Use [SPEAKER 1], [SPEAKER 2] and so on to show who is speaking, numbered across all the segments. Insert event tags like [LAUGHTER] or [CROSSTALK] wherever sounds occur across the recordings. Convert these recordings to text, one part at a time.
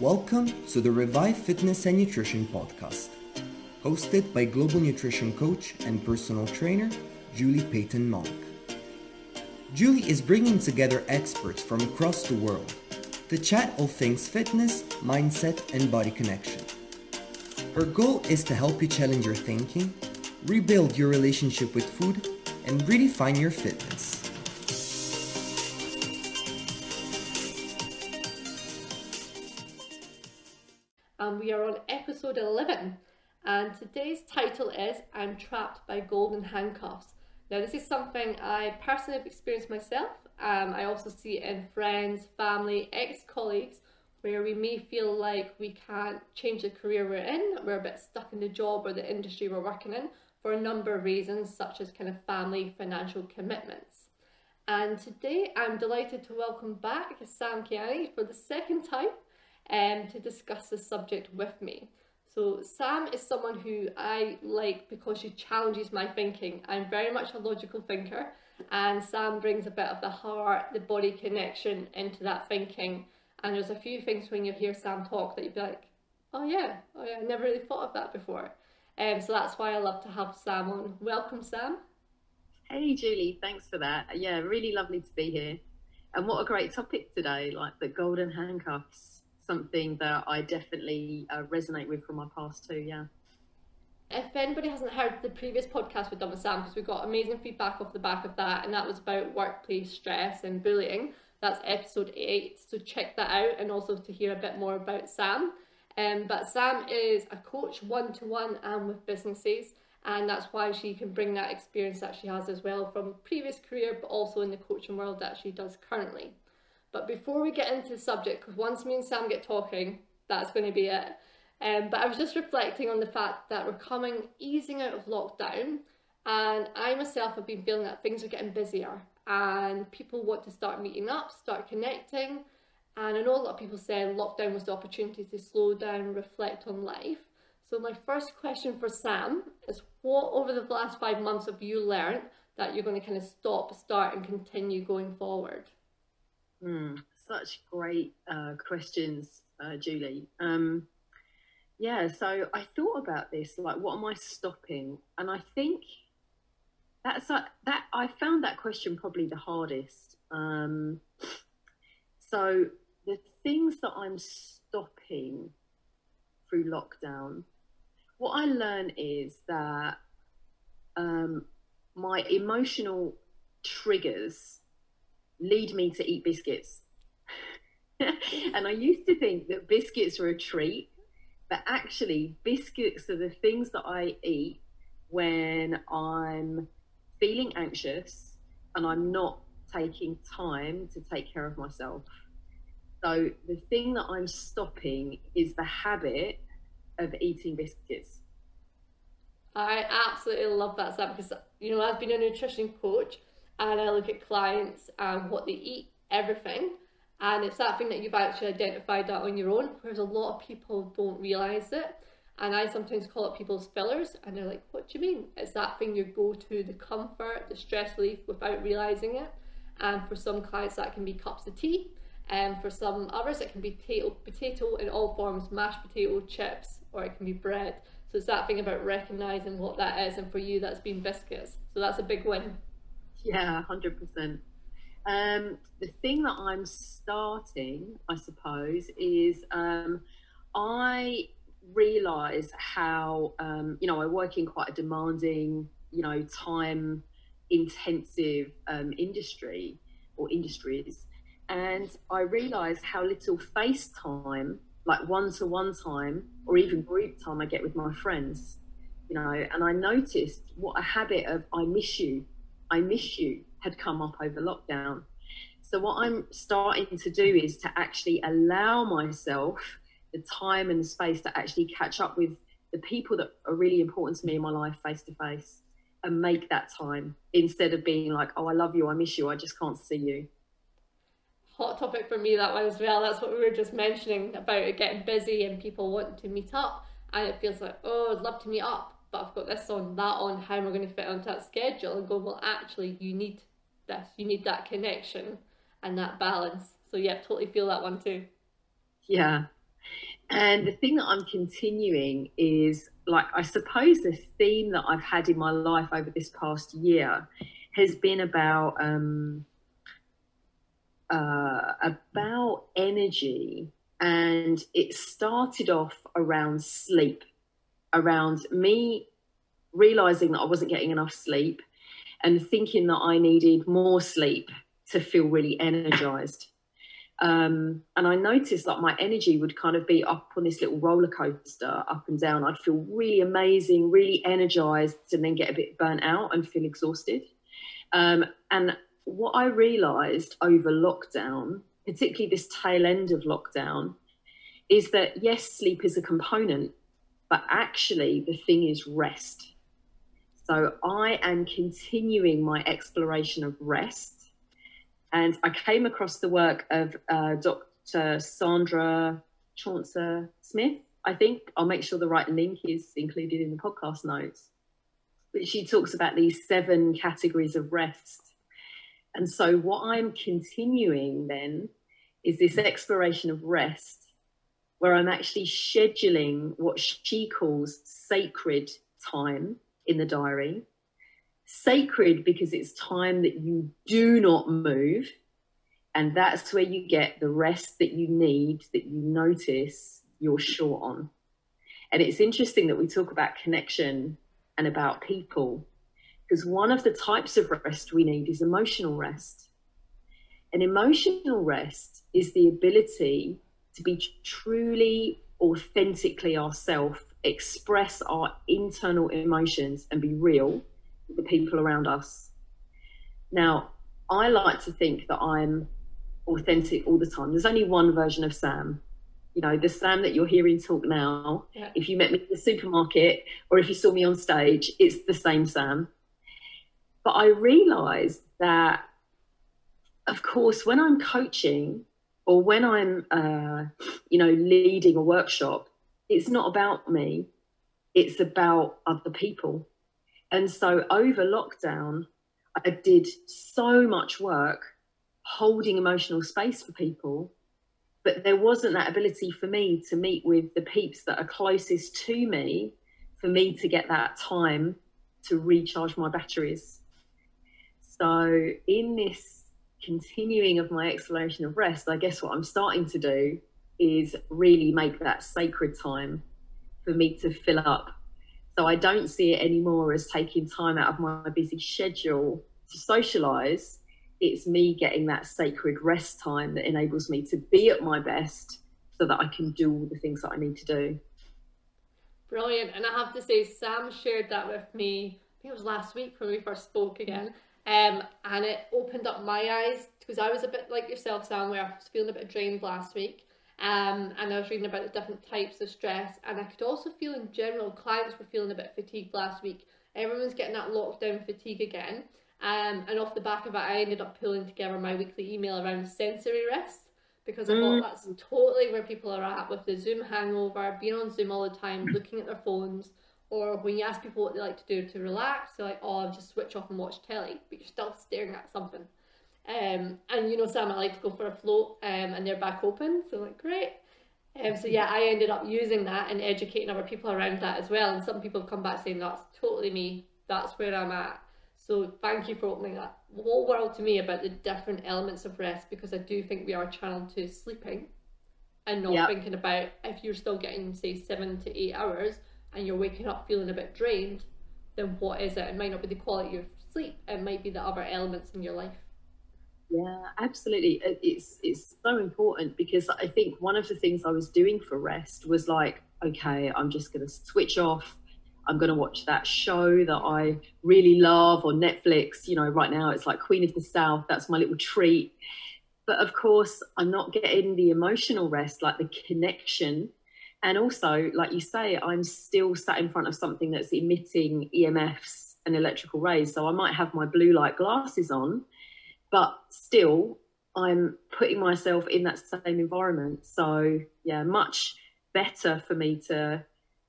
[SPEAKER 1] Welcome to the Revive Fitness and Nutrition Podcast, hosted by global nutrition coach and personal trainer Julie Payton Monk. Julie is bringing together experts from across the world to chat all things fitness, mindset, and body connection. Her goal is to help you challenge your thinking, rebuild your relationship with food, and redefine your fitness.
[SPEAKER 2] Episode 11. And today's title is I'm Trapped by Golden Handcuffs. Now, this is something I personally have experienced myself. Um, I also see it in friends, family, ex colleagues, where we may feel like we can't change the career we're in, we're a bit stuck in the job or the industry we're working in for a number of reasons, such as kind of family, financial commitments. And today I'm delighted to welcome back Sam Kiani for the second time um, to discuss this subject with me. So Sam is someone who I like because she challenges my thinking. I'm very much a logical thinker and Sam brings a bit of the heart, the body connection into that thinking. And there's a few things when you hear Sam talk that you'd be like, oh yeah, oh yeah, I never really thought of that before. Um, so that's why I love to have Sam on. Welcome, Sam.
[SPEAKER 3] Hey, Julie, thanks for that. Yeah, really lovely to be here. And what a great topic today, like the golden handcuffs something that I definitely uh, resonate with from my past too. Yeah.
[SPEAKER 2] If anybody hasn't heard the previous podcast with done with Sam, because we got amazing feedback off the back of that, and that was about workplace stress and bullying. That's episode eight, so check that out, and also to hear a bit more about Sam. Um, but Sam is a coach one to one and with businesses, and that's why she can bring that experience that she has as well from previous career, but also in the coaching world that she does currently. But before we get into the subject, because once me and Sam get talking, that's going to be it. Um, but I was just reflecting on the fact that we're coming easing out of lockdown, and I myself have been feeling that things are getting busier, and people want to start meeting up, start connecting. And I know a lot of people say lockdown was the opportunity to slow down, reflect on life. So my first question for Sam is what over the last five months have you learned that you're going to kind of stop, start and continue going forward?
[SPEAKER 3] Mm, such great uh, questions, uh, Julie. Um, yeah, so I thought about this, like, what am I stopping? And I think that's that I found that question probably the hardest. Um, so the things that I'm stopping through lockdown, what I learned is that um, my emotional triggers lead me to eat biscuits. [LAUGHS] and I used to think that biscuits were a treat, but actually, biscuits are the things that I eat when I'm feeling anxious and I'm not taking time to take care of myself. So, the thing that I'm stopping is the habit of eating biscuits.
[SPEAKER 2] I absolutely love that, Sam, because you know I've been a nutrition coach and I look at clients and what they eat, everything. And it's that thing that you've actually identified that on your own, whereas a lot of people don't realise it. And I sometimes call it people's fillers, and they're like, What do you mean? It's that thing you go to, the comfort, the stress relief without realising it. And for some clients, that can be cups of tea. And for some others, it can be potato, potato in all forms mashed potato, chips, or it can be bread. So it's that thing about recognising what that is. And for you, that's been biscuits. So that's a big win.
[SPEAKER 3] Yeah, hundred percent. Um, the thing that I'm starting, I suppose, is um, I realise how um, you know I work in quite a demanding, you know, time intensive um, industry or industries, and I realise how little face time, like one to one time or even group time, I get with my friends. You know, and I noticed what a habit of I miss you I miss you had come up over lockdown. So, what I'm starting to do is to actually allow myself the time and the space to actually catch up with the people that are really important to me in my life face to face and make that time instead of being like, oh, I love you, I miss you, I just can't see you.
[SPEAKER 2] Hot topic for me, that one as well. That's what we were just mentioning about it getting busy and people wanting to meet up. And it feels like, oh, I'd love to meet up but I've got this on, that on, how am I going to fit onto that schedule? And go, well, actually, you need this, you need that connection and that balance. So, yeah, totally feel that one too.
[SPEAKER 3] Yeah. And the thing that I'm continuing is like, I suppose the theme that I've had in my life over this past year has been about um, uh, about energy, and it started off around sleep, around me realizing that I wasn't getting enough sleep, and thinking that I needed more sleep to feel really energized. Um, and I noticed that my energy would kind of be up on this little roller coaster, up and down. I'd feel really amazing, really energized, and then get a bit burnt out and feel exhausted. Um, and what I realized over lockdown, particularly this tail end of lockdown, is that yes, sleep is a component, but actually the thing is rest. So I am continuing my exploration of rest and I came across the work of uh, Dr. Sandra Chauncey Smith. I think I'll make sure the right link is included in the podcast notes. But she talks about these seven categories of rest. And so, what I'm continuing then is this exploration of rest, where I'm actually scheduling what she calls sacred time in the diary sacred because it's time that you do not move. And that's where you get the rest that you need, that you notice you're short on. And it's interesting that we talk about connection and about people, because one of the types of rest we need is emotional rest. And emotional rest is the ability to be truly, authentically ourselves, express our internal emotions, and be real with the people around us. Now, I like to think that I'm authentic all the time. There's only one version of Sam. You know, the Sam that you're hearing talk now, yeah. if you met me in the supermarket or if you saw me on stage, it's the same Sam. But I realized that, of course, when I'm coaching or when I'm, uh, you know, leading a workshop, it's not about me, it's about other people. And so over lockdown, I did so much work holding emotional space for people, but there wasn't that ability for me to meet with the peeps that are closest to me for me to get that time to recharge my batteries. So, in this continuing of my exploration of rest, I guess what I'm starting to do is really make that sacred time for me to fill up so I don't see it anymore as taking time out of my busy schedule to socialize. It's me getting that sacred rest time that enables me to be at my best so that I can do all the things that I need to do.
[SPEAKER 2] Brilliant. And I have to say, Sam shared that with me, I think it was last week when we first spoke again. Um, and it opened up my eyes because I was a bit like yourself, Sam, where I was feeling a bit drained last week. Um, and I was reading about the different types of stress, and I could also feel in general clients were feeling a bit fatigued last week. Everyone's getting that lockdown fatigue again. Um, and off the back of it, I ended up pulling together my weekly email around sensory rest because I mm. thought that's totally where people are at with the Zoom hangover, being on Zoom all the time, looking at their phones, or when you ask people what they like to do to relax, they're like, oh, I'll just switch off and watch telly, but you're still staring at something. Um, and you know, Sam, I like to go for a float, um, and they're back open, so like great. Um, so yeah, I ended up using that and educating other people around that as well. And some people have come back saying that's totally me. That's where I'm at. So thank you for opening that whole world to me about the different elements of rest because I do think we are channeled to sleeping and not yep. thinking about if you're still getting say seven to eight hours and you're waking up feeling a bit drained, then what is it? It might not be the quality of sleep. It might be the other elements in your life.
[SPEAKER 3] Yeah, absolutely. It's it's so important because I think one of the things I was doing for rest was like, okay, I'm just going to switch off. I'm going to watch that show that I really love on Netflix. You know, right now it's like Queen of the South. That's my little treat. But of course, I'm not getting the emotional rest, like the connection. And also, like you say, I'm still sat in front of something that's emitting EMFs and electrical rays. So I might have my blue light glasses on, but still I'm putting myself in that same environment. So yeah, much better for me to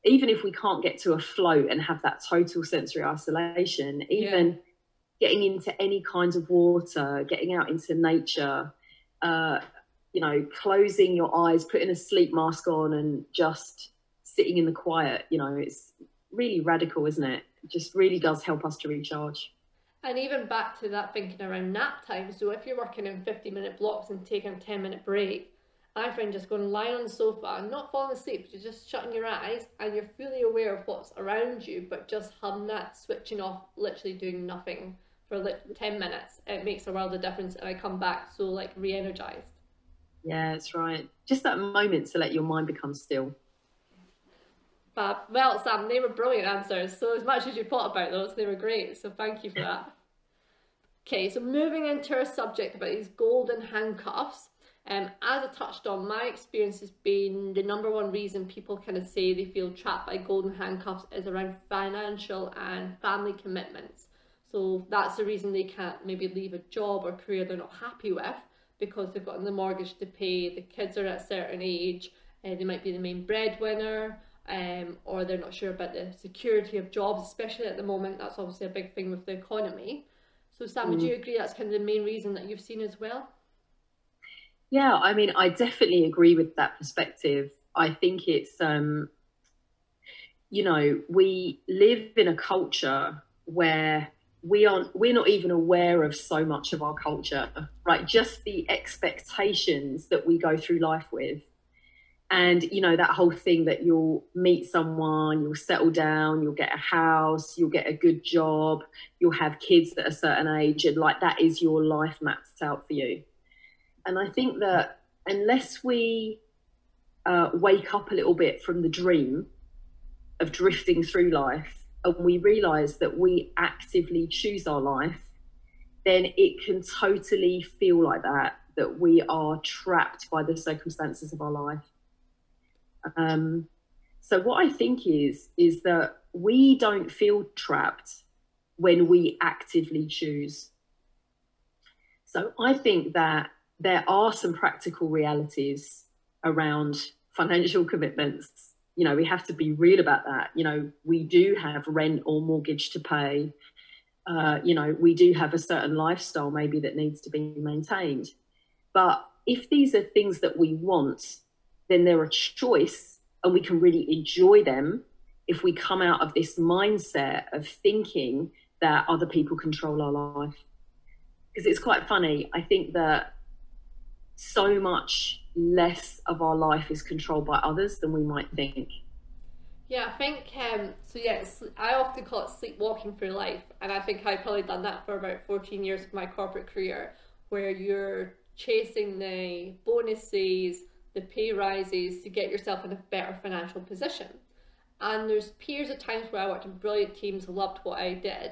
[SPEAKER 3] even if we can't get to a float and have that total sensory isolation, even yeah. getting into any kinds of water, getting out into nature, uh, you know, closing your eyes, putting a sleep mask on, and just sitting in the quiet. You know, it's really radical, isn't it? It just really does help us to recharge.
[SPEAKER 2] And even back to that thinking around nap time. So if you're working in 50 minute blocks and taking a 10 minute break, I find just going lying on the sofa and not falling asleep, you're just shutting your eyes and you're fully aware of what's around you, but just having that switching off, literally doing nothing for like 10 minutes. It makes a world of difference and I come back so like re energized.
[SPEAKER 3] Yeah, that's right. Just that moment to let your mind become still.
[SPEAKER 2] Fab. Well, Sam, they were brilliant answers. So as much as you thought about those, they were great. So thank you for that. Okay, so moving into our subject about these golden handcuffs. Um, as I touched on, my experience has been the number one reason people kind of say they feel trapped by golden handcuffs is around financial and family commitments. So that's the reason they can't maybe leave a job or career they're not happy with because they've got the mortgage to pay, the kids are at a certain age, uh, they might be the main breadwinner, um, or they're not sure about the security of jobs, especially at the moment. That's obviously a big thing with the economy. So, Sam, mm. would you agree that's kind of the main reason that you've seen as well?
[SPEAKER 3] Yeah, I mean, I definitely agree with that perspective. I think it's, um, you know, we live in a culture where we aren't we're not even aware of so much of our culture right? Just the expectations that we go through life with. And you know that whole thing that you'll meet someone you'll settle down you'll get a house you'll get a good job you'll have kids at a certain age and like that is your life mapped out for you. And i think that unless we uh, wake up a little bit from the dream of drifting through life and we realize that we actively choose our life then it can totally feel like that that we are trapped by the circumstances of our life um, so what I think is is that we don't feel trapped when we actively choose. So I think that there are some practical realities around financial commitments. You know, we have to be real about that. You know, we do have rent or mortgage to pay. Uh, you know, we do have a certain lifestyle maybe that needs to be maintained. But if these are things that we want, then they're a choice and we can really enjoy them if we come out of this mindset of thinking that other people control our life. Because it's quite funny. I think that so much less of our life is controlled by others than we might think.
[SPEAKER 2] Yeah, I think um, so. Yes, I often call it sleepwalking through life, and I think I've probably done that for about fourteen years of my corporate career, where you're chasing the bonuses, the pay rises to get yourself in a better financial position. And there's periods of times where I worked in brilliant teams, loved what I did.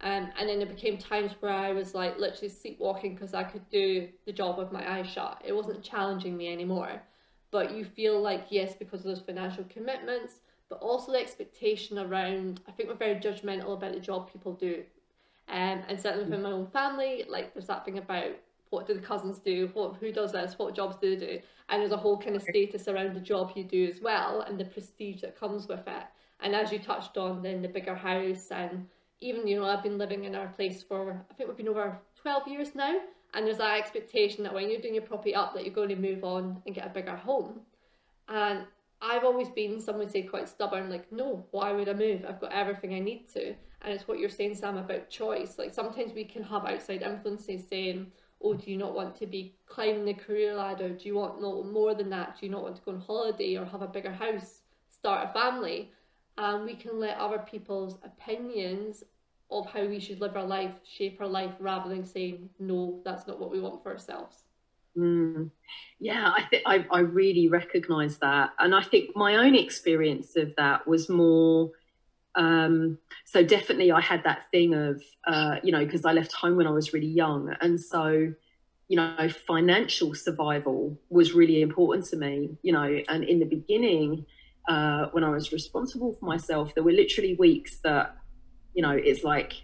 [SPEAKER 2] Um, and then there became times where I was like literally sleepwalking because I could do the job with my eyes shut. It wasn't challenging me anymore. But you feel like, yes, because of those financial commitments, but also the expectation around, I think we're very judgmental about the job people do. Um, and certainly within my own family, like there's that thing about what do the cousins do, what who does this, what jobs do they do, and there's a whole kind of status around the job you do as well, and the prestige that comes with it. And as you touched on, then the bigger house, and even you know I've been living in our place for I think we've been over twelve years now, and there's that expectation that when you're doing your property up, that you're going to move on and get a bigger home, and I've always been, some would say, quite stubborn, like, no, why would I move? I've got everything I need to. And it's what you're saying, Sam, about choice. Like, sometimes we can have outside influences saying, oh, do you not want to be climbing the career ladder? Do you want no more than that? Do you not want to go on holiday or have a bigger house, start a family? And we can let other people's opinions of how we should live our life shape our life rather than saying, no, that's not what we want for ourselves.
[SPEAKER 3] Mm. Yeah, I think I, really recognise that. And I think my own experience of that was more um, so definitely I had that thing of, uh, you know, because I left home when I was really young. And so, you know, financial survival was really important to me, you know, and in the beginning, uh, when I was responsible for myself, there were literally weeks that, you know, it's like,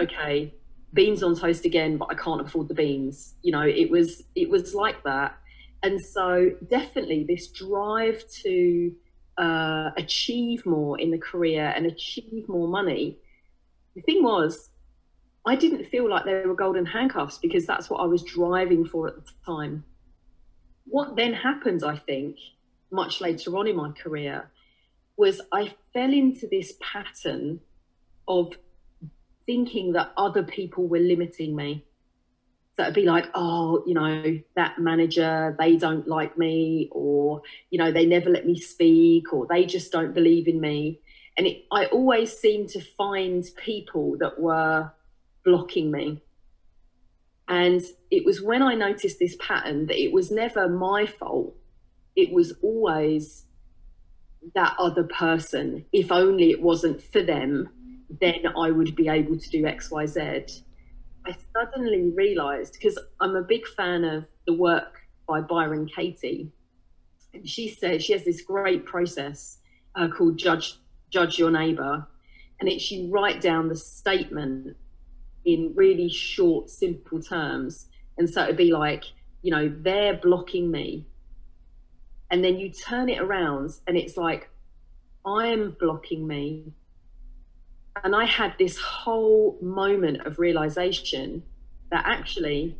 [SPEAKER 3] okay, beans on toast again, but I can't afford the beans. You know, it was, it was like that. And so definitely this drive to, uh, achieve more in the career and achieve more money. The thing was, I didn't feel like they were golden handcuffs because that's what I was driving for at the time. what then happened, I think, much later on in my career, was I fell into this pattern of thinking that other people were limiting me. So it'd be like, oh, you know, that manager, they don't like me, or, you know, they never let me speak, or they just don't believe in me. And it, I always seemed to find people that were blocking me. And it was when I noticed this pattern that it was never my fault. It was always that other person. If only it wasn't for them, then I would be able to do X, Y, Z. I suddenly realized because I'm a big fan of the work by Byron Katie. And she says she has this great process uh, called Judge Judge Your Neighbor. And it's you write down the statement in really short, simple terms. And so it'd be like, you know, they're blocking me. And then you turn it around and it's like, I'm blocking me. And I had this whole moment of realization that actually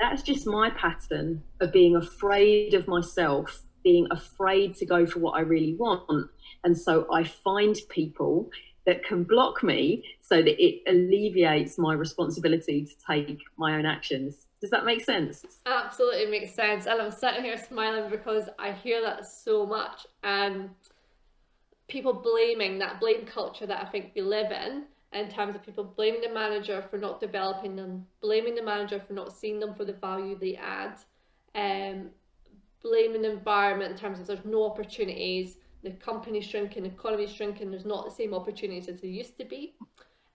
[SPEAKER 3] that's just my pattern of being afraid of myself, being afraid to go for what I really want. And so I find people that can block me so that it alleviates my responsibility to take my own actions. Does that make sense?
[SPEAKER 2] Absolutely makes sense. And I'm sitting here smiling because I hear that so much. And people blaming that blame culture that I think we live in, in terms of people blaming the manager for not developing them, blaming the manager for not seeing them for the value they add, um, blaming the environment in terms of there's no opportunities, the company's shrinking, the economy's shrinking, there's not the same opportunities as there used to be.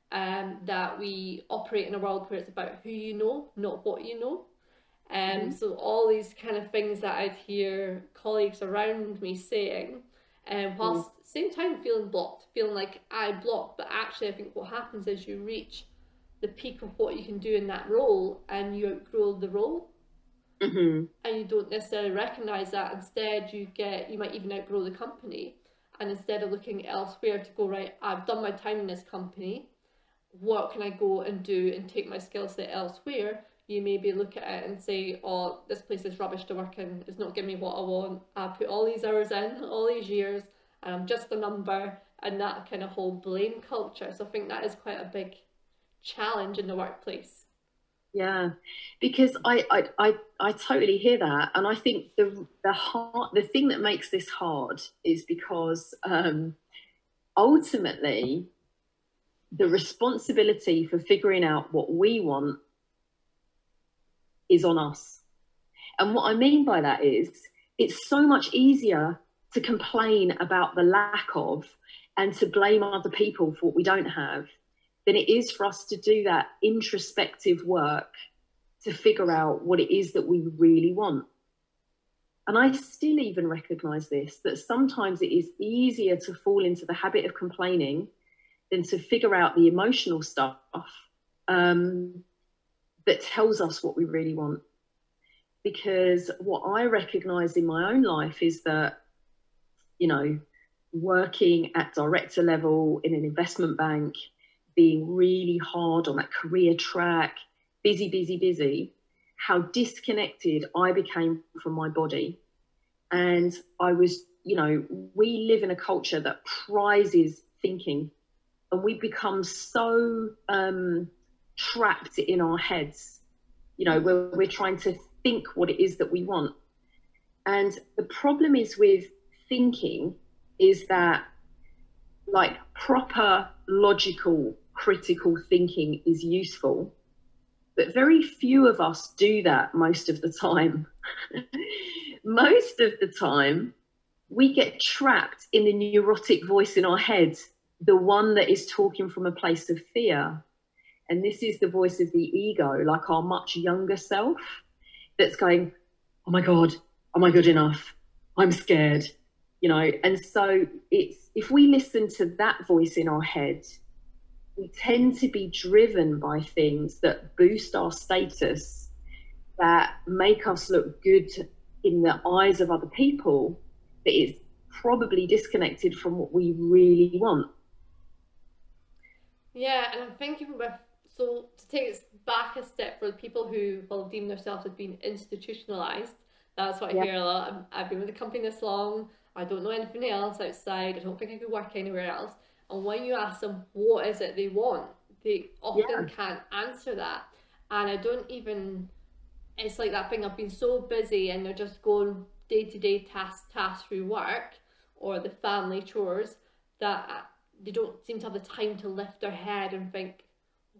[SPEAKER 2] Um, that we operate in a world where it's about who you know, not what you know. Um, mm-hmm. So all these kind of things that I'd hear colleagues around me saying, and um, whilst mm-hmm. same time feeling blocked, feeling like I blocked, but actually I think what happens is you reach the peak of what you can do in that role and you outgrow the role mm-hmm. and you don't necessarily recognize that. Instead, you get you might even outgrow the company, and instead of looking elsewhere to go right, I've done my time in this company. What can I go and do and take my skill set elsewhere? You maybe look at it and say, "Oh, this place is rubbish to work in. It's not giving me what I want. I put all these hours in, all these years, and I'm just a number." And that kind of whole blame culture. So I think that is quite a big challenge in the workplace.
[SPEAKER 3] Yeah, because I, I I I totally hear that, and I think the the hard the thing that makes this hard is because um, ultimately the responsibility for figuring out what we want is on us. And what I mean by that is it's so much easier to complain about the lack of and to blame other people for what we don't have than it is for us to do that introspective work to figure out what it is that we really want. And I still even recognize this that sometimes it is easier to fall into the habit of complaining than to figure out the emotional stuff um, that tells us what we really want. Because what I recognize in my own life is that, you know, working at director level in an investment bank being really hard on that career track, busy, busy, busy, how disconnected I became from my body. And I was, you know, we live in a culture that prizes thinking, and we become so um, trapped in our heads, you know, where we're trying to think what it is that we want. And the problem is with thinking is that, like, proper logical critical thinking is useful. But very few of us do that most of the time. [LAUGHS] most of the time, we get trapped in the neurotic voice in our head, the one that is talking from a place of fear. And this is the voice of the ego, like our much younger self, that's going, Oh my God, am I good enough? I'm scared, you know. And so it's if we listen to that voice in our head, we tend to be driven by things that boost our status, that make us look good in the eyes of other people, that is probably disconnected from what we really want.
[SPEAKER 2] Yeah, and I'm thinking with so to take it back a step for the people who will deem themselves as being institutionalized, That's what I yeah. hear a lot. i have been with the company this long. I don't know anything else outside. I don't think I could work anywhere else. And when you ask them what is it they want, they often yeah. can't answer that. And I don't even. It's like that thing. I've been so busy, and they're just going day to day task task through work or the family chores that they don't seem to have the time to lift their head and think,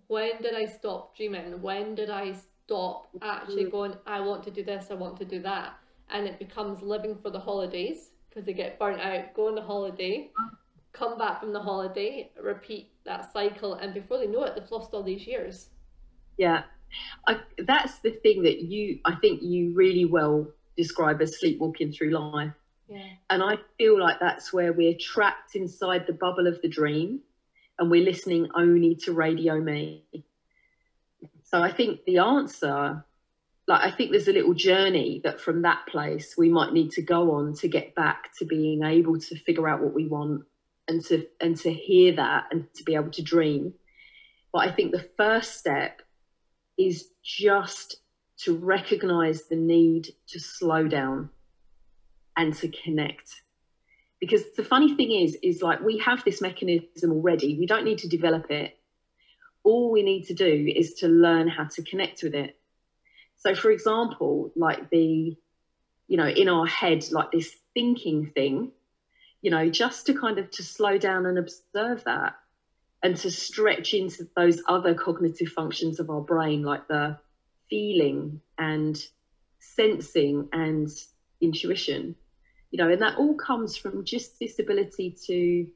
[SPEAKER 2] when did I stop dreaming? When did I stop actually mm. going, I want to do this, I want to do that? And it becomes living for the holidays because they get burnt out, go on the holiday, come back from the holiday, repeat that cycle, and before they know it, they've lost all these years.
[SPEAKER 3] Yeah, I, that's the thing that you, I think you really well describe as sleepwalking through life. And I feel like that's where we're trapped inside the bubble of the dream and we're listening only to Radio Me. So I think the answer, like, I think there's a little journey that from that place we might need to go on to get back to being able to figure out what we want and to and to hear that and to be able to dream. But I think the first step is just to recognize the need to slow down and to connect. Because the funny thing is is like we have this mechanism already. We don't need to develop it. All we need to do is to learn how to connect with it. So for example like the you know in our head like this thinking thing you know just to kind of to slow down and observe that and to stretch into those other cognitive functions of our brain like the feeling and sensing and intuition you know and that all comes from just this ability to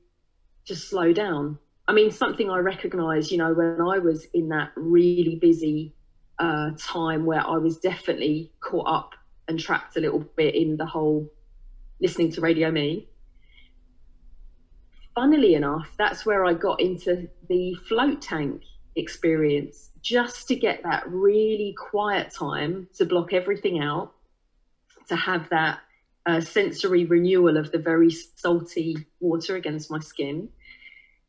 [SPEAKER 3] just slow down. I mean something i recognize you know when i was in that really busy uh, time where i was definitely caught up and trapped a little bit in the whole listening to radio me funnily enough that's where i got into the float tank experience just to get that really quiet time to block everything out to have that uh, sensory renewal of the very salty water against my skin.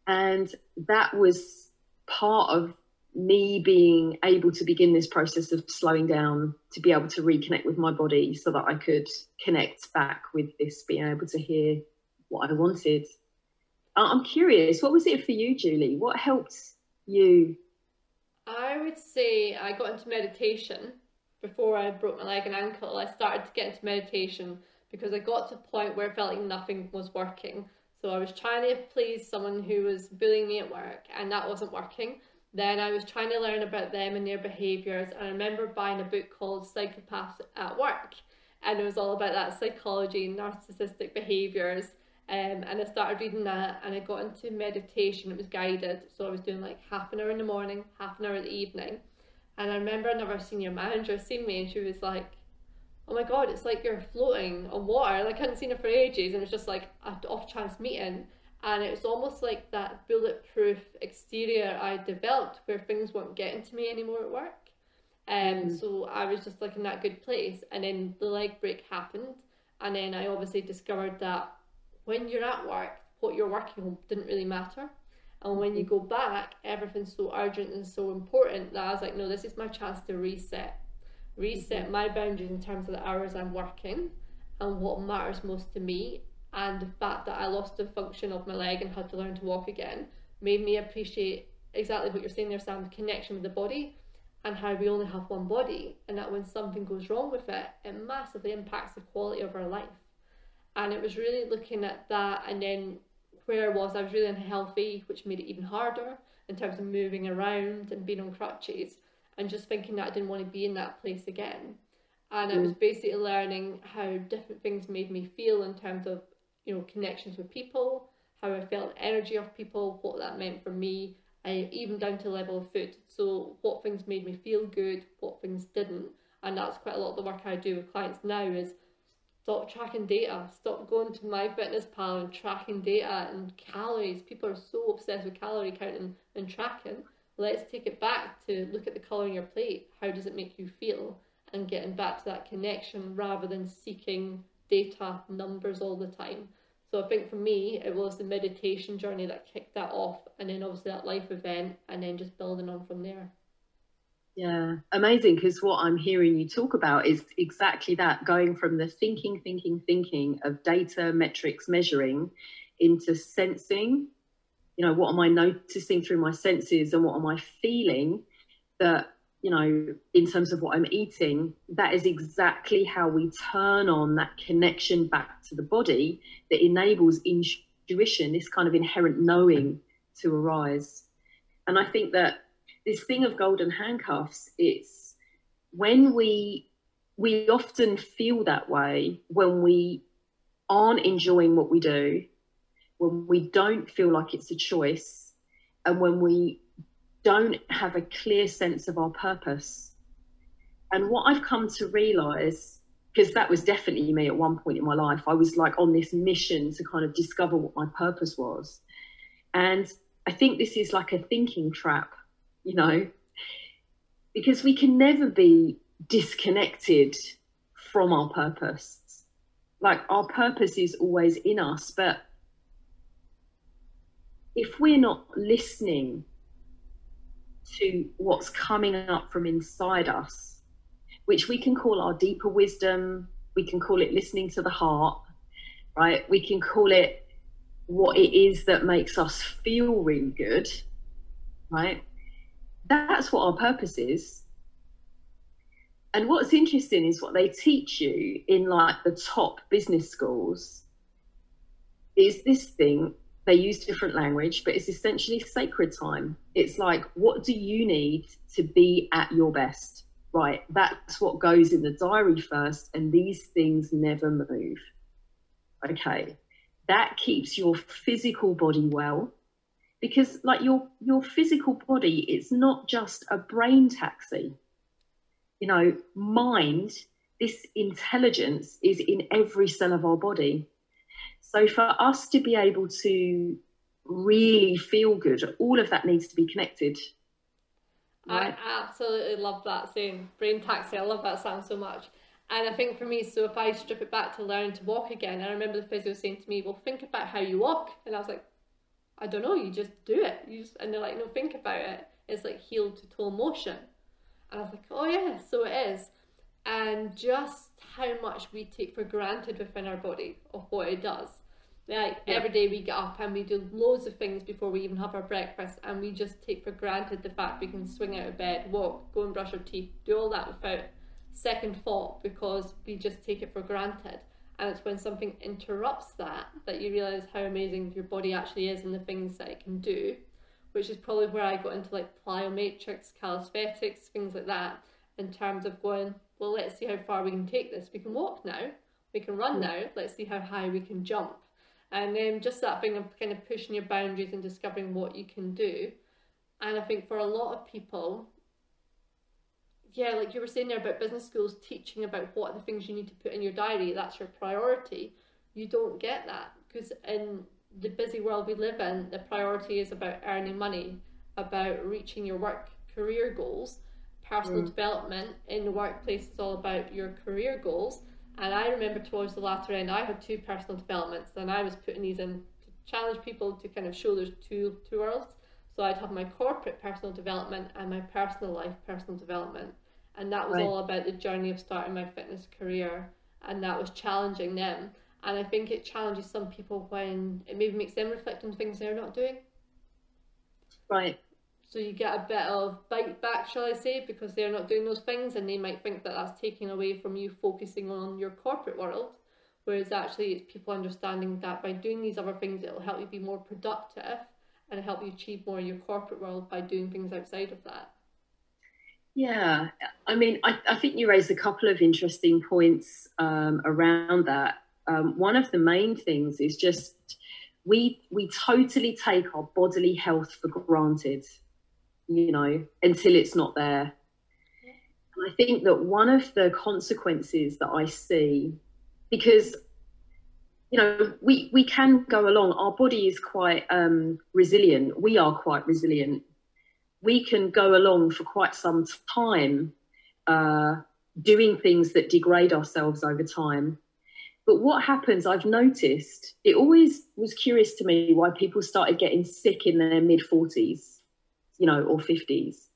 [SPEAKER 3] And that was part of me being able to begin this process of slowing down to be able to reconnect with my body so that I could connect back with this, being able to hear what I wanted. I'm curious, what was it for you, Julie? What helped you?
[SPEAKER 2] I would say I got into meditation before I broke my leg and ankle. I started to get into meditation because I got to a point where I felt like nothing was working. So I was trying to please someone who was bullying me at work and that wasn't working. Then I was trying to learn about them and their behaviours. And I remember buying a book called Psychopaths at Work. And it was all about that psychology and narcissistic behaviours. Um, and I started reading that and I got into meditation. It was guided. So I was doing like half an hour in the morning, half an hour in the evening. And I remember another senior manager seeing me and she was like, oh my god, it's like you're floating on water. Like I hadn't seen her for ages, and it was just like an off chance meeting. And it was almost like that bulletproof exterior I developed where things weren't getting to me anymore at work. Um, mm. So I was just like in that good place. And then the leg break happened. And then I obviously discovered that when you're at work, what you're working on didn't really matter. And when you mm-hmm. go back, everything's so urgent and so important that I was like, no, this is my chance to reset reset my boundaries in terms of the hours I'm working and what matters most to me. And the fact that I lost the function of my leg and had to learn to walk again made me appreciate exactly what you're saying there, Sam the connection with the body and how we only have one body, and that when something goes wrong with it, it massively impacts the quality of our life. And it was really looking at that, and then where I was, I was really unhealthy, which made it even harder in terms of moving around and being on crutches and just thinking that I didn't want to be in that place again. And mm. I was basically learning how different things made me feel in terms of, you know, connections with people, how I felt energy of people, what that meant for me, I, even down to level of food. So what things made me feel good, what things didn't. And that's quite a lot of the work I do with clients now is stop tracking data, stop going to MyFitnessPal and tracking data and calories. People are so obsessed with calorie counting and tracking let's take it back to look at the colour on your plate. How does it make you feel? And getting back to that connection rather than seeking data numbers all the time. So I think for me, it was the meditation journey that kicked that off, and then obviously that life event, and then just building on from there.
[SPEAKER 3] Yeah, amazing. Because what I'm hearing you talk about is exactly that going from the thinking, thinking, thinking of data, metrics, measuring into sensing. You know, what am I noticing through my senses and what am I feeling that, you know, in terms of what I'm eating? That is exactly how we turn on that connection back to the body that enables intuition, this kind of inherent knowing to arise. And I think that this thing of golden handcuffs, it's when we we often feel that way when we aren't enjoying what we do, when we don't feel like it's a choice, and when we don't have a clear sense of our purpose. And what I've come to realize, because that was definitely me at one point in my life, I was like on this mission to kind of discover what my purpose was. And I think this is like a thinking trap you know, because we can never be disconnected from our purpose. Like our purpose is always in us, but if we're not listening to what's coming up from inside us, which we can call our deeper wisdom, we can call it listening to the heart, right? We can call it what it is that makes us feel really good, right? that's what our purpose is. And what's interesting is what they teach you in like the top business schools is this thing. They use different language, but it's essentially sacred time. It's like, what do you need to be at your best? Right, that's what goes in the diary first, and these things never move. Okay, that keeps your physical body well because like your your physical body it's not just a brain taxi you know mind this intelligence is in every cell of our body so for us to be able to really feel good all of that needs to be connected
[SPEAKER 2] right? i absolutely love that saying brain taxi i love that sound so much and I think for me, so if I strip it back to learn to walk again, I remember the physio saying to me, Well, think about how you walk. And I was like, I don't know, you just do it. You just, and they're like, no, think about it. It's like heel to toe motion. And I was like, oh yeah, so it is. And just how much we take for granted within our body of what it does. Like yeah. every day we get up and we do loads of things before we even have our breakfast, and we just take for granted the fact we can swing out of bed, walk, go and brush our teeth, do all that without second thought because we just take it for granted and it's when something interrupts that that you realize how amazing your body actually is and the things that it can do which is probably where I got into like plyometrics, calisthenics, things like that, in terms of going, well, let's see how far we can take this. We can walk now, we can run hmm. now, let's see how high we can jump. And then just that thing of kind of pushing your boundaries and discovering what you can do. And I think for a lot of people, yeah, like you were saying there about business schools teaching about what are the things you need to put in your diary, that's your priority. You don't get that because in the busy world we live in, the priority is about earning money, about reaching your work career goals. Personal mm. development in the workplace is all about your career goals. And I remember towards the latter end, I had two personal developments, and I was putting these in to challenge people to kind of show there's two two worlds. So I'd have my corporate personal development and my personal life personal development and that was right. all about the journey of starting my fitness career and that was challenging them and i think it challenges some people when it maybe makes them reflect on things they're not doing
[SPEAKER 3] right
[SPEAKER 2] so you get a bit of bite back shall i say because they're not doing those things and they might think that that's taking away from you focusing on your corporate world whereas actually it's people understanding that by doing these other things it'll help you be more productive and help you achieve more in your corporate world by doing things outside of that.
[SPEAKER 3] Yeah, I mean, I, I think you raised a couple of interesting points um, around that. Um, one of the main things is just we we totally take our bodily health for granted, you know, until it's not there. And I think that one of the consequences that I see, because you know, we we can go along. Our body is quite um, resilient. We are quite resilient we can go along for quite some time uh, doing things that degrade ourselves over time. But what happens, I've noticed, it always was curious to me why people started getting sick in their mid 40s, you know, or 50s.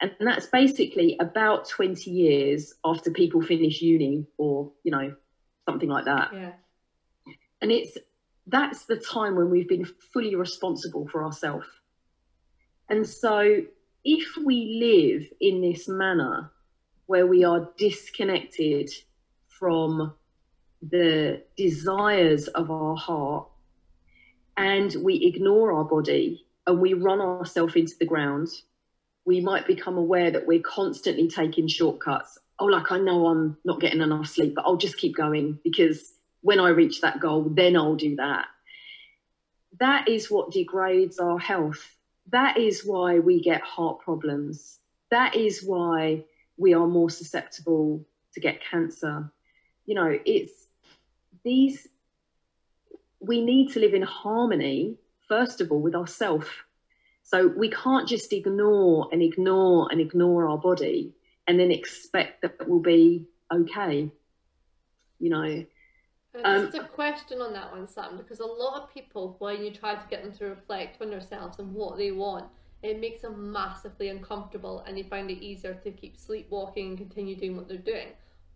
[SPEAKER 3] And that's basically about 20 years after people finish uni or, you know, something like that.
[SPEAKER 2] Yeah.
[SPEAKER 3] And it's that's the time when we've been fully responsible for ourselves. And so if we live in this manner where we are disconnected from the desires of our heart and we ignore our body and we run ourselves into the ground, we might become aware that we're constantly taking shortcuts. Oh, like I know I'm not getting enough sleep, but I'll just keep going because when I reach that goal, then I'll do that. That is what degrades our health. That is why we get heart problems. That is why we are more susceptible to get cancer. You know, it's these, we need to live in harmony, first of all, with ourself. So we can't just ignore and ignore and ignore our body and then expect that we'll be okay. You know,
[SPEAKER 2] um, just a question on that one, Sam, because a lot of people, when you try to get them to reflect on themselves and what they want, it makes them massively uncomfortable and they find it easier to keep sleepwalking and continue doing what they're doing.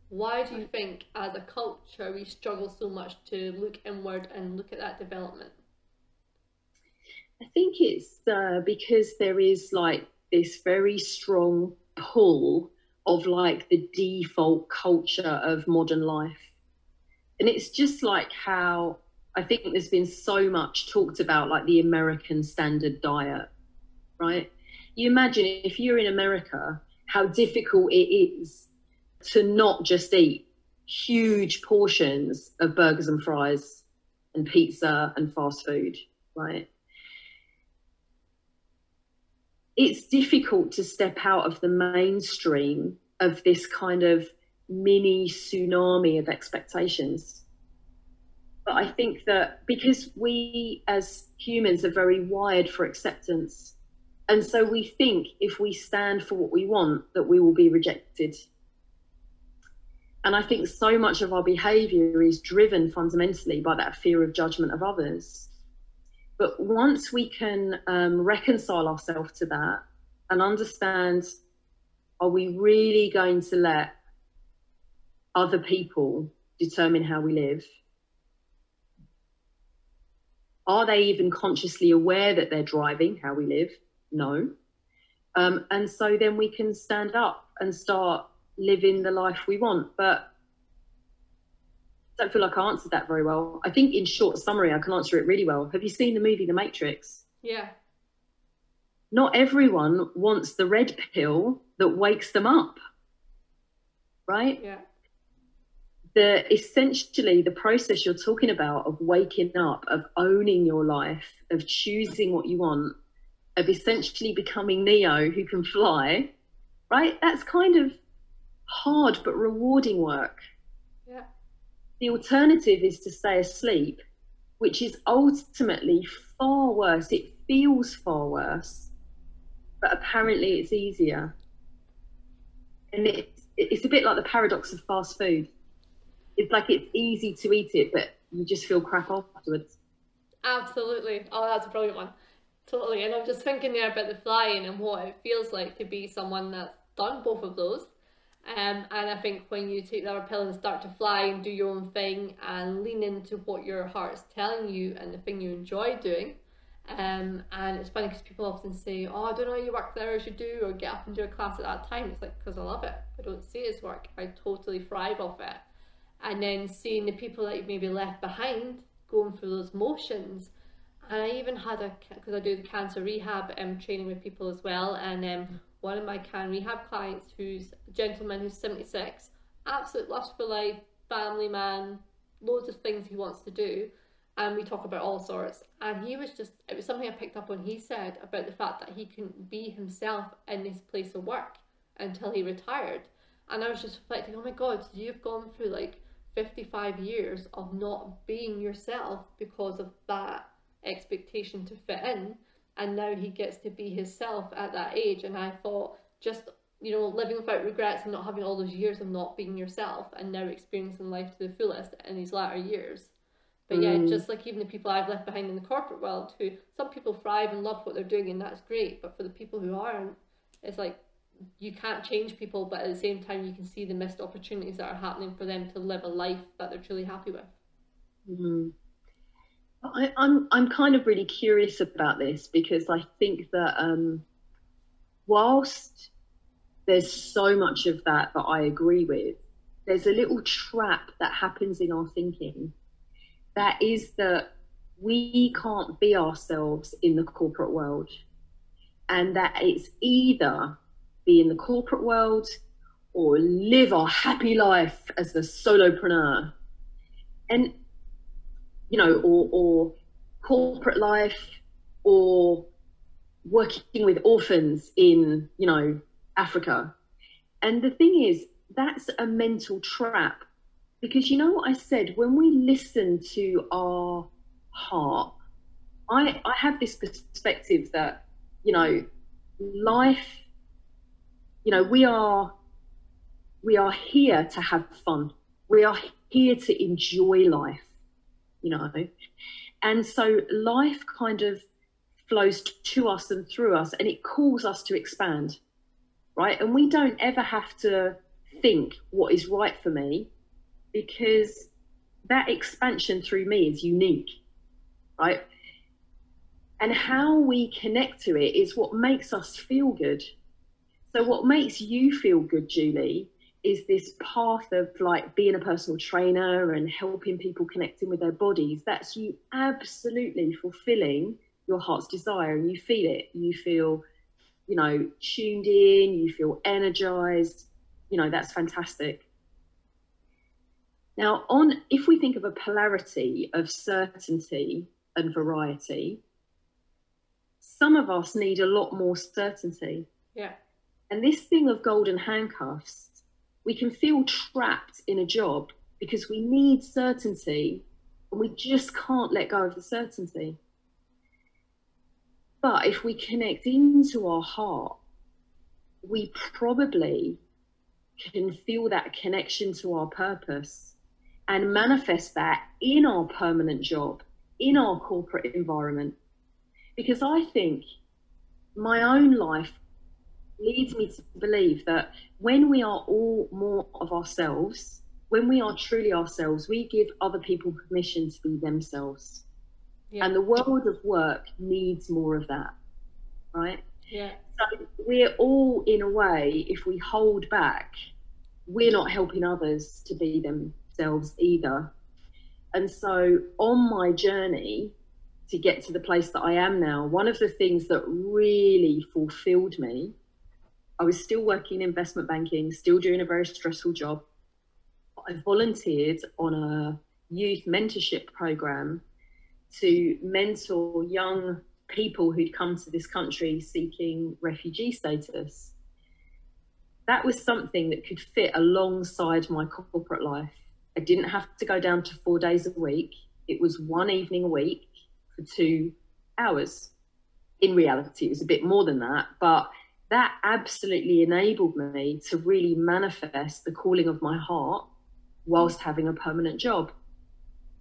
[SPEAKER 2] Why do you think, as a culture, we struggle so much to look inward and look at that development?
[SPEAKER 3] I think it's uh, because there is like this very strong pull of like the default culture of modern life and it's just like how I think there's been so much talked about, like the American standard diet, right? You imagine if you're in America, how difficult it is to not just eat huge portions of burgers and fries and pizza and fast food, right? It's difficult to step out of the mainstream of this kind of mini tsunami of expectations. But I think that because we as humans are very wired for acceptance, and so we think if we stand for what we want, that we will be rejected. And I think so much of our behavior is driven fundamentally by that fear of judgment of others. But once we can um, reconcile ourselves to that and understand, are we really going to let other people determine how we live? Are they even consciously aware that they're driving how we live? No. Um, and so then we can stand up and start living the life we want. But don't feel like I answered that very well. I think in short summary, I can answer it really well. Have you seen the movie The Matrix?
[SPEAKER 2] Yeah.
[SPEAKER 3] Not everyone wants the red pill that wakes them up. Right?
[SPEAKER 2] Yeah
[SPEAKER 3] the essentially the process you're talking about of waking up, of owning your life, of choosing what you want, of essentially becoming Neo who can fly, right? That's kind of hard but rewarding work. The alternative is to stay asleep, which is ultimately far worse. It feels far worse, but apparently it's easier. And it's, it's a bit like the paradox of fast food it's like it's easy to eat it, but you just feel crap afterwards.
[SPEAKER 2] Absolutely. Oh, that's a brilliant one. Totally. And I'm just thinking there about the flying and what it feels like to be someone that's done both of those. Um, and I think when you take other pill and start to fly and do your own thing and lean into what your heart's telling you and the thing you enjoy doing, um, and it's funny because people often say, "Oh, I don't know you work there as you do, or get up and do a class at that time." It's like because I love it. I don't see it as work. I totally thrive off it and then seeing the people that you've maybe left behind going through those motions. And I even had a because I do the cancer rehab um, training with people as well, and um, one of my can rehab clients, who's a gentleman who's seventy six, absolute lust for life, family man, loads of things he wants to do, and we talk about all sorts. And he was just it was something I picked up on. He said about the fact that he couldn't be himself in his place of work until he retired, and I was just reflecting, oh my god, so you've gone through like 55 years of not being yourself because of that expectation to fit in and now he gets to be himself at that age and i thought just you know living without regrets and not having all those years of not being yourself and now experiencing life to the fullest in these latter years but yeah mm. just like even the people i've left behind in the corporate world who some people thrive and love what they're doing and that's great but for the people who aren't it's like you can't change people, but at the same time, you can see the missed opportunities that are happening for them to live a life that they're truly happy with.
[SPEAKER 3] Mm. I, I'm I'm kind of really curious about this because I think that um, whilst there's so much of that that I agree with, there's a little trap that happens in our thinking. That is that we can't be ourselves in the corporate world, and that it's either be in the corporate world or live our happy life as a solopreneur. And you know, or, or corporate life, or working with orphans in, you know, Africa. And the thing is, that's a mental trap because you know what I said when we listen to our heart, I I have this perspective that you know life, you know we are we are here to have fun. We are here to enjoy life you know. And so life kind of flows to us and through us, and it calls us to expand, right? And we don't ever have to think what is right for me because that expansion through me is unique, right? And how we connect to it is what makes us feel good. So, what makes you feel good, Julie, is this path of like being a personal trainer and helping people connecting with their bodies that's you absolutely fulfilling your heart's desire. And you feel it. You feel you know tuned in. You feel energized. You know that's fantastic. Now on if we think of a polarity of certainty and variety some of us need a lot more certainty.
[SPEAKER 2] Yeah.
[SPEAKER 3] And this thing of golden handcuffs we can feel trapped in a job because we need certainty and we just can't let go of the certainty. But if we connect into our heart, we probably can feel that connection to our purpose and manifest that in our permanent job, in our corporate environment. Because I think my own life leads me to believe that when we are all more of ourselves, when we are truly ourselves, we give other people permission to be themselves. Yeah. And the world of work needs more of that, right?
[SPEAKER 2] Yeah.
[SPEAKER 3] So we're all, in a way, if we hold back, we're not helping others to be themselves either. And so on my journey to get to the place that I am now, one of the things that really fulfilled me I was still working in investment banking, still doing a very stressful job. I volunteered on a youth mentorship program to mentor young people who'd come to this country seeking refugee status. That was something that could fit alongside my corporate life. I didn't have to go down to four days a week. It was one evening a week for two hours. In reality, it was a bit more than that, but that absolutely enabled me to really manifest the calling of my heart whilst having a permanent job.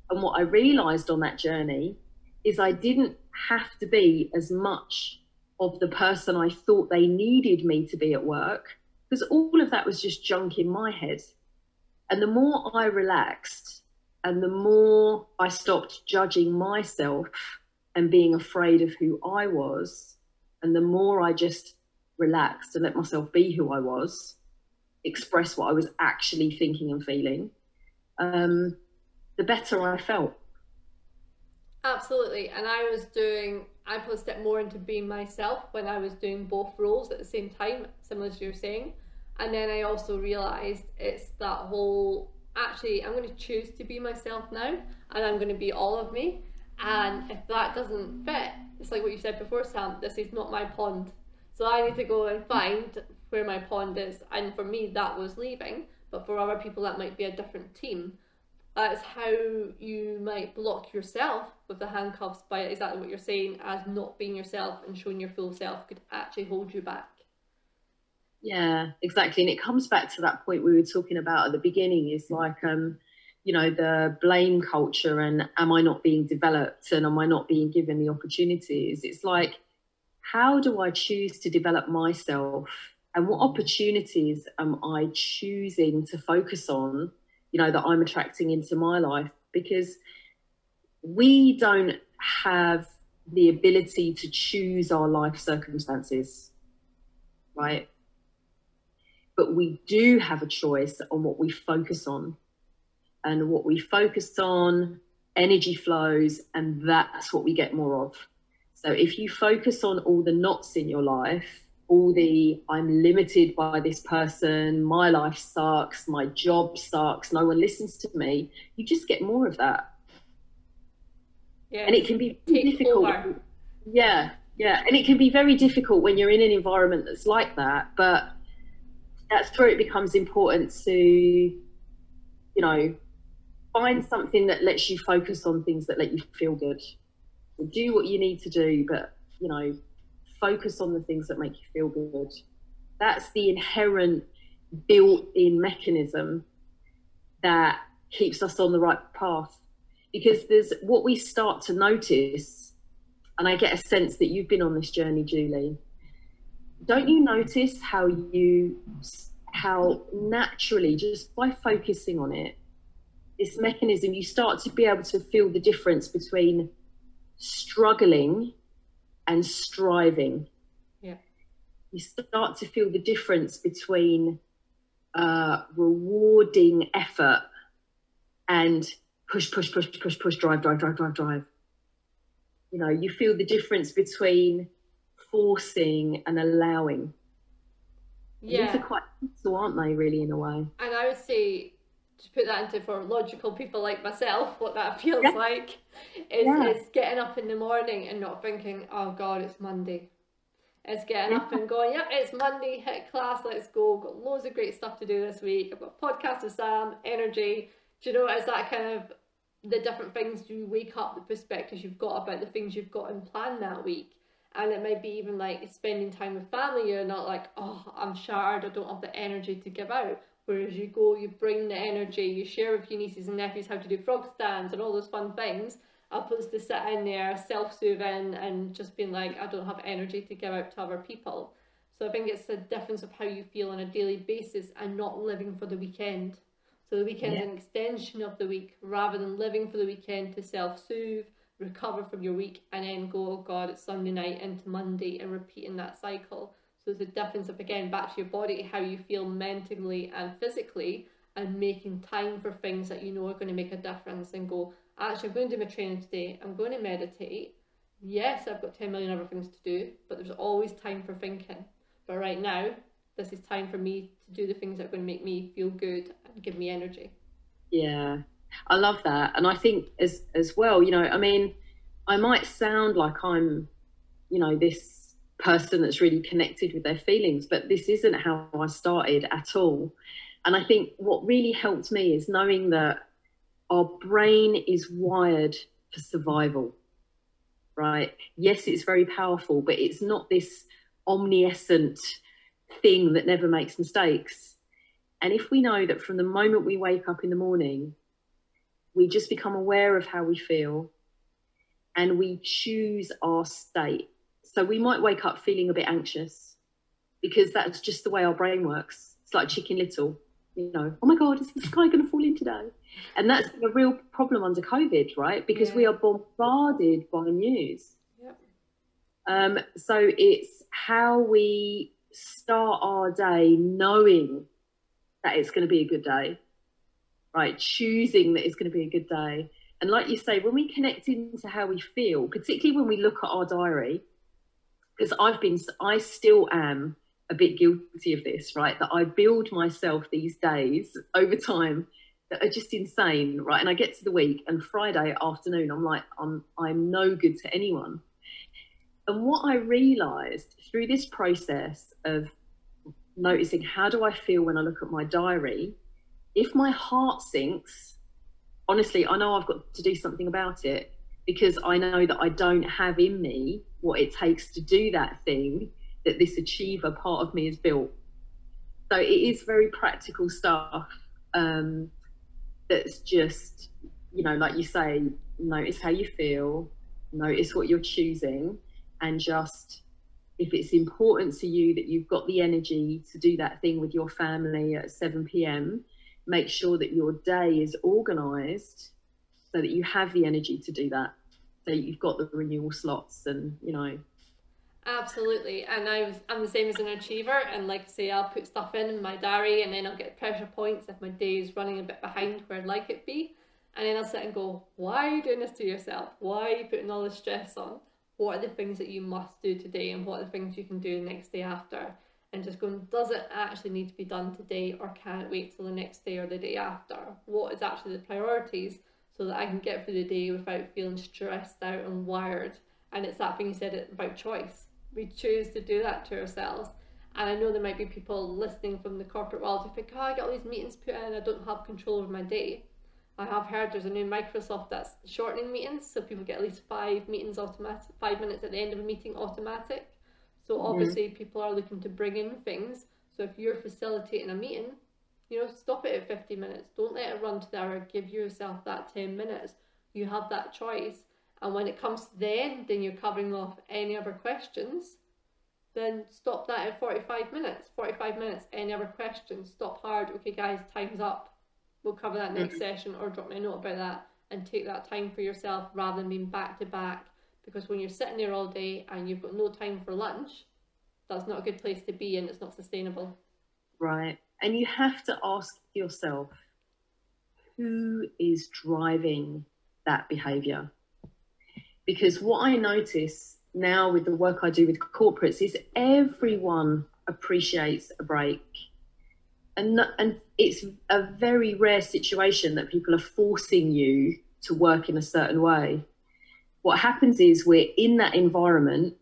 [SPEAKER 3] And what I realized on that journey is I didn't have to be as much of the person I thought they needed me to be at work because all of that was just junk in my head. And the more I relaxed and the more I stopped judging myself and being afraid of who I was, and the more I just relaxed and let myself be who I was, express what I was actually thinking and feeling, um, the better I felt.
[SPEAKER 2] Absolutely. And I was doing, I put a step more into being myself when I was doing both roles at the same time, similar to you're saying. And then I also realized it's that whole actually, I'm going to choose to be myself now and I'm going to be all of me. And if that doesn't fit, it's like what you said before, Sam, this is not my pond. So I need to go and find where my pond is. And for me, that was leaving. But for other people, that might be a different team. That's how you might block yourself with the handcuffs by exactly what you're saying, as not being yourself and showing your full self could actually hold you back.
[SPEAKER 3] Yeah, exactly. And it comes back to that point we were talking about at the beginning is like, um, you know, the blame culture and am I not being developed and am I not being given the opportunities? It's like, how do I choose to develop myself and what mm. opportunities am I choosing to focus on, you know, that I'm attracting into my life? Because we don't have the ability to choose our life circumstances, right? But we do have a choice on what we focus on. And what we focus on, energy flows, and that's what we get more of. So if you focus on all the knots in your life, all the I'm limited by this person, my life sucks, my job sucks, no one listens to me, you just get more of that. Yeah. And it can be difficult. Yeah, yeah. And it can be very difficult when you're in an environment that's like that. But that's where it becomes important to, you know, find something that lets you focus on things that let you feel good. Do what you need to do, but, you know, focus on the things that make you feel good. That's the inherent built in mechanism that keeps us on the right path. Because there's what we start to notice, and I get a sense that you've been on this journey, Julie. Don't you notice how you, how naturally, just by focusing on it, this mechanism, you start to be able to feel the difference between struggling and striving.
[SPEAKER 2] Yeah.
[SPEAKER 3] You start to feel the difference between uh, rewarding effort and push, push, push, push, push, drive, drive, drive, drive, drive. You know, you feel the difference between forcing and allowing.
[SPEAKER 2] Yeah.
[SPEAKER 3] These are quite so aren't they, really, in a way?
[SPEAKER 2] And I would say to put that into for logical people like myself, what that [LAUGHS] feels yeah. like is, yeah. is getting up in the morning and not thinking, oh God, it's Monday. It's getting yeah. up and going, yep, it's Monday, HIIT class, let's go. Got loads of great stuff to do this week. I've got podcast with Sam, energy. Do you know, it's that kind of the different things you wake up, the perspectives you've got about the things you've got in plan that week. And it might be even like spending time with family. You're not like, oh, I'm shattered, I don't have the energy to give out. Whereas you go, you bring the energy, you share with your nieces and nephews how to do frog stands and all those fun things, opposed to sitting there self-soothing and just being like, I don't have energy to give out to other people. So I think it's the difference of how you feel on a daily basis and not living for the weekend. So the weekend yeah. is an extension of the week rather than living for the weekend to self-soothe, recover from your week, and then go, oh God, it's Sunday night into Monday and repeating that cycle. So there's a difference of again back to your body, how you feel mentally and physically, and making time for things that you know are going to make a difference and go, actually, I'm going to do my training today, I'm going to meditate. Yes, I've got 10 million other things to do, but there's always time for thinking. But right now, this is time for me to do the things that are going to make me feel good and give me energy.
[SPEAKER 3] Yeah, I love that. And I think as as well, you know, I mean, I might sound like I'm, you know, this person that's really connected with their feelings. But this isn't how I started at all. And I think what really helped me is knowing that our brain is wired for survival, right? Yes, it's very powerful, but it's not this omniscient thing that never makes mistakes. And if we know that from the moment we wake up in the morning, we just become aware of how we feel and we choose our state so we might wake up feeling a bit anxious because that's just the way our brain works. It's like Chicken Little, you know, oh my God, is the sky going to fall in today? And that's a real problem under COVID, right? Because yeah. we are bombarded by news. Yep. Um, so it's how we start our day knowing that it's going to be a good day, right? Choosing that it's going to be a good day. And like you say, when we connect into how we feel, particularly when we look at our diary, because I've been, I still am a bit guilty of this, right? That I build myself these days over time that are just insane, right? And I get to the week and Friday afternoon, I'm like, I'm, I'm no good to anyone. And what I realized through this process of noticing how do I feel when I look at my diary, if my heart sinks, honestly, I know I've got to do something about it because I know that I don't have in me what it takes to do that thing that this achiever part of me has built. So it is very practical stuff um, that's just, you know, like you say, notice how you feel, notice what you're choosing, and just if it's important to you that you've got the energy to do that thing with your family at 7 p.m., make sure that your day is organized so that you have the energy to do that. So you've got the renewal slots and, you know.
[SPEAKER 2] Absolutely. And I was, I'm the same as an achiever. And like I say, I'll put stuff in, my diary and then I'll get pressure points if my day is running a bit behind where I'd like it be. And then I'll sit and go, why are you doing this to yourself? Why are you putting all this stress on? What are the things that you must do today and what are the things you can do the next day after? And just going, does it actually need to be done today or can it wait till the next day or the day after? What is actually the priorities so that I can get through the day without feeling stressed out and wired? And it's that thing you said about choice. We choose to do that to ourselves. And I know there might be people listening from the corporate world who think, oh, I got all these meetings put in, I don't have control over my day. I have heard there's a new Microsoft that's shortening meetings, so people get at least five meetings automatic, five minutes at the end of a meeting automatic. So mm-hmm. obviously mm-hmm. people are looking to bring in things. So if you're facilitating a meeting, you know, stop it at 50 minutes. Don't let it run to the hour. Give yourself that 10 minutes. You have that choice. And when it comes to the end, then you're covering off any other questions. Then stop that at 45 minutes. 45 minutes, any other questions. Stop hard. Okay, guys, time's up we'll cover that next mm-hmm. session or drop me a note about that and take that time for yourself rather than being back to back because when you're sitting there all day and you've got no time for lunch that's not a good place to be and it's not sustainable
[SPEAKER 3] right. And you have to ask yourself who is driving that behavior? Because what i notice now with the work i do with corporates is everyone appreciates a break. And and it's a very rare situation that people are forcing you to work in a certain way. What happens is we're in that environment,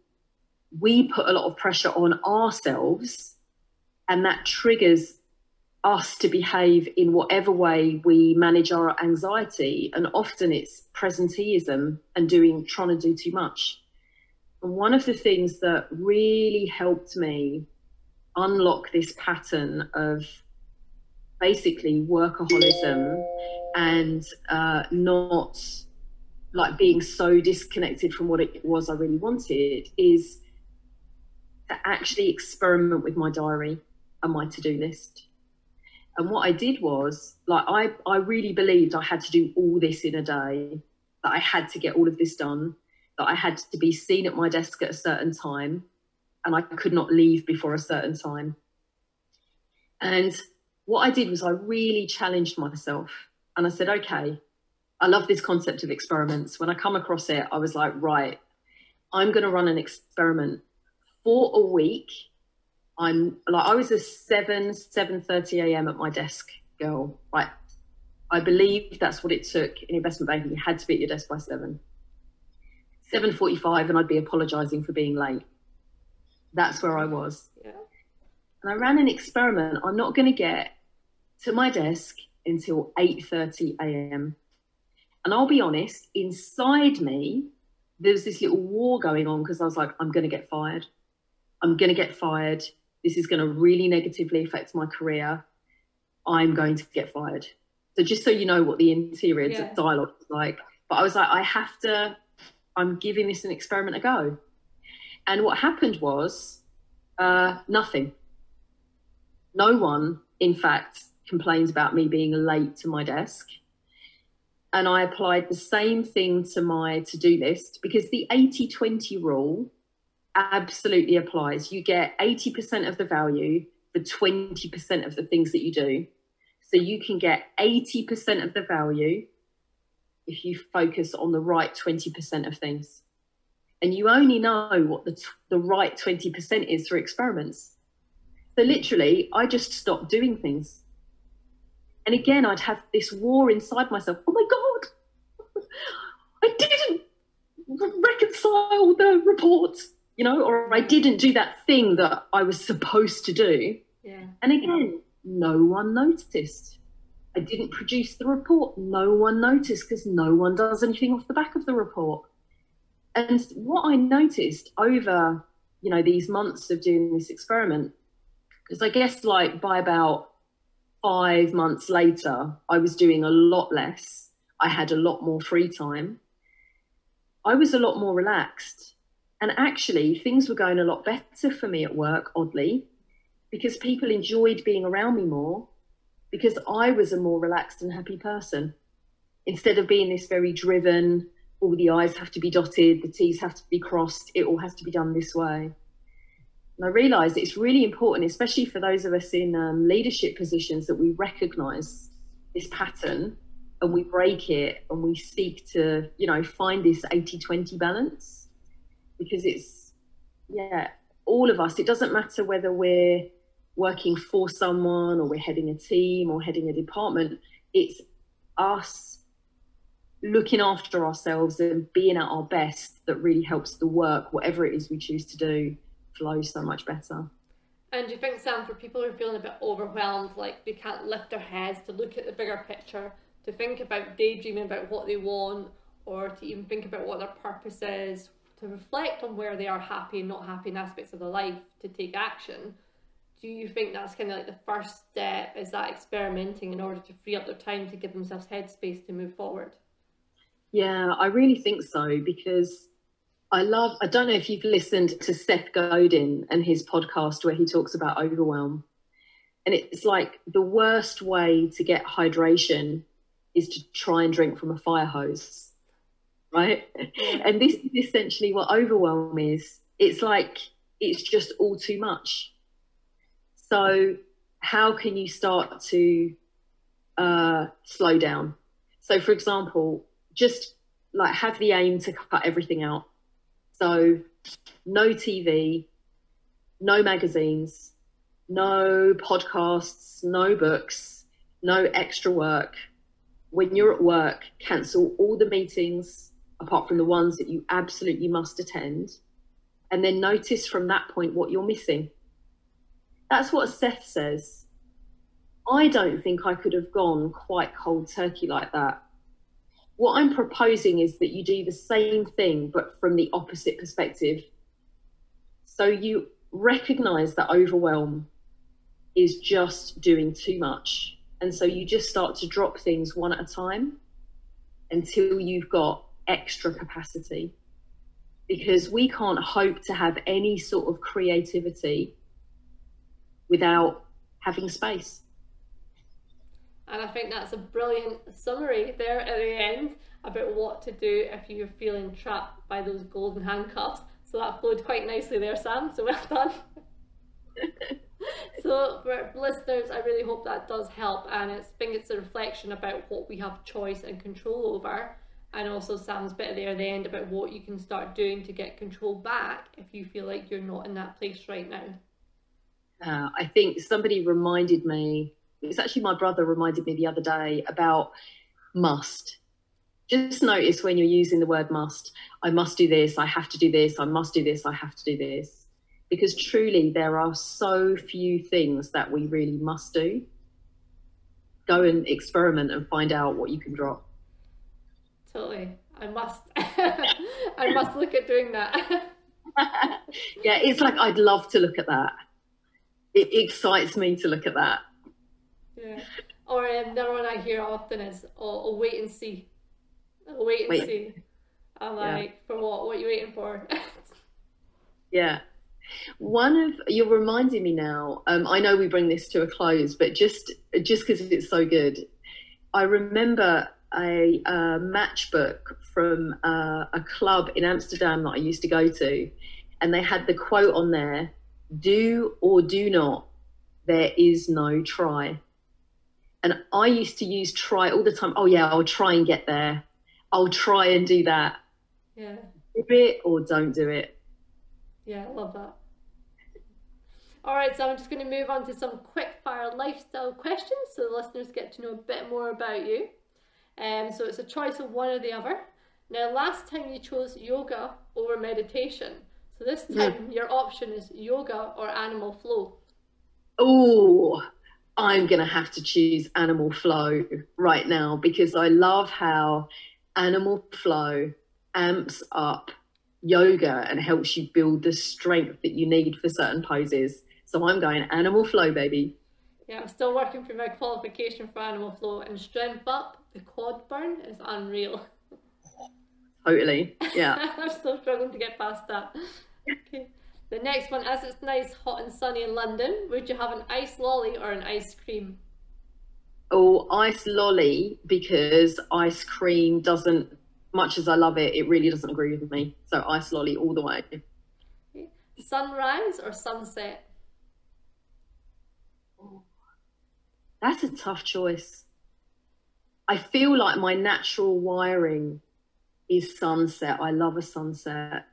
[SPEAKER 3] we put a lot of pressure on ourselves, and that triggers us to behave in whatever way we manage our anxiety. And often it's presenteeism and doing trying to do too much. And one of the things that really helped me unlock this pattern of basically workaholism and uh, not like being so disconnected from what it was I really wanted is to actually experiment with my diary and my to-do list. And what I did was like I, I really believed I had to do all this in a day, that I had to get all of this done, that I had to be seen at my desk at a certain time, and I could not leave before a certain time. And what I did was I really challenged myself and I said, okay, I love this concept of experiments. When I come across it, I was like, right, I'm going to run an experiment for a week. I'm like, I was a 7, 7.30 a.m. at my desk girl. Right. I believe that's what it took in investment banking. You had to be at your desk by 7. 7.45 and I'd be apologizing for being late. That's where I was. Yeah. And I ran an experiment. I'm not going to get to my desk until 8:30 a.m. And I'll be honest, inside me, there was this little war going on because I was like, I'm going to get fired. I'm going to get fired. This is going to really negatively affect my career. I'm going to get fired. So just so you know what the interior yeah. dialogue is like. But I was like, I have to, I'm giving this an experiment a go. And what happened was uh, nothing. No one, in fact, complains about me being late to my desk. And I applied the same thing to my to do list because the 80 20 rule absolutely applies. You get 80% of the value for 20% of the things that you do. So you can get 80% of the value if you focus on the right 20% of things. And you only know what the, t- the right 20% is through experiments. So literally, I just stopped doing things. And again, I'd have this war inside myself. Oh my God, [LAUGHS] I didn't reconcile the report, you know, or I didn't do that thing that I was supposed to do. Yeah. And again, no one noticed. I didn't produce the report. No one noticed because no one does anything off the back of the report. And what I noticed over, you know, these months of doing this experiment, because I guess like by about five months later, I was doing a lot less. I had a lot more free time. I was a lot more relaxed. And actually, things were going a lot better for me at work, oddly, because people enjoyed being around me more because I was a more relaxed and happy person. Instead of being this very driven, all the I's have to be dotted, the T's have to be crossed, it all has to be done this way. And I realised it's really important, especially for those of us in um, leadership positions, that we recognise this pattern and we break it and we seek to, you know, find this 80 20 balance because it's, yeah, all of us, it doesn't matter whether we're working for someone or we're heading a team or heading a department, it's us looking after ourselves and being at our best that really helps the work, whatever it is we choose to do, flow so much better.
[SPEAKER 2] And do you think, Sam, for people who are feeling a bit overwhelmed, like they can't lift their heads to look at the bigger picture, to think about daydreaming about what they want, or to even think about what their purpose is, to reflect on where they are happy and not happy in aspects of their life, to take action? Do you think that's kind of like the first step? Is that experimenting in order to free up their time to give themselves headspace to move forward?
[SPEAKER 3] Yeah, I really think so because I love, I don't know if you've listened to Seth Godin and his podcast where he talks about overwhelm. And it's like the worst way to get hydration is to try and drink from a fire hose, right? And this is essentially what overwhelm is. It's like it's just all too much. So, how can you start to uh, slow down? So, for example, just like have the aim to cut everything out. So, no TV, no magazines, no podcasts, no books, no extra work. When you're at work, cancel all the meetings apart from the ones that you absolutely must attend. And then notice from that point what you're missing. That's what Seth says. I don't think I could have gone quite cold turkey like that. What I'm proposing is that you do the same thing, but from the opposite perspective. So you recognize that overwhelm is just doing too much. And so you just start to drop things one at a time until you've got extra capacity. Because we can't hope to have any sort of creativity without having space.
[SPEAKER 2] And I think that's a brilliant summary there at the end about what to do if you're feeling trapped by those golden handcuffs. So that flowed quite nicely there, Sam. So well [LAUGHS] done. so for listeners, I really hope that does help, and it's, I think it's a reflection about what we have choice and control over, and also Sam's bit there at the end about what you can start doing to get control back if you feel like you're not in that place right now.
[SPEAKER 3] Uh, I think somebody reminded me, it's actually my brother reminded me the other day about must. Just notice when you're using the word must, I must do this, I have to do this, I must do this, I have to do this. Because truly, there are so few things that we really must do. Go and experiment and find out what you can drop.
[SPEAKER 2] Totally. I must. [LAUGHS] I must look at doing that. [LAUGHS]
[SPEAKER 3] yeah, it's like I'd love to look at that it excites me to look at that.
[SPEAKER 2] Yeah. Or um, another one I hear often is, "Oh, I'll wait and see. I'll wait and wait. see." I'm like, yeah. for what? What are you waiting for? [LAUGHS]
[SPEAKER 3] yeah. One of you're reminding me now. Um, I know we bring this to a close, but just just because it's so good, I remember a, a matchbook from uh, a club in Amsterdam that I used to go to, and they had the quote on there do or do not, there is no try. And I used to use try all the time. Oh, yeah, I'll try and get there. I'll try and do that.
[SPEAKER 2] Yeah.
[SPEAKER 3] Do it or don't do it.
[SPEAKER 2] Yeah, I love that. All right, so I'm just going to move on to some quick fire lifestyle questions so the listeners get to know a bit more about you. Um, so it's a choice of one or the other. Now, last time you chose yoga over meditation. So this time your option is yoga or animal flow.
[SPEAKER 3] Oh, I'm going to have to choose animal flow right now because I love how animal flow amps up yoga and helps you build the strength that you need for certain poses. So I'm going animal flow, baby.
[SPEAKER 2] Yeah, I'm still working through my qualification for animal flow and strength up. The quad burn is unreal.
[SPEAKER 3] Totally. Yeah. [LAUGHS]
[SPEAKER 2] I'm still struggling to get past that. Okay. The next one, as it's nice, hot and sunny in London, would you have an ice lolly or an ice cream?
[SPEAKER 3] Oh, ice lolly because ice cream doesn't. Much as I love it, it really doesn't agree with me. So ice lolly all the way.
[SPEAKER 2] Okay. Sunrise or sunset?
[SPEAKER 3] That's a tough choice. I feel like my natural wiring is sunset. I love a sunset.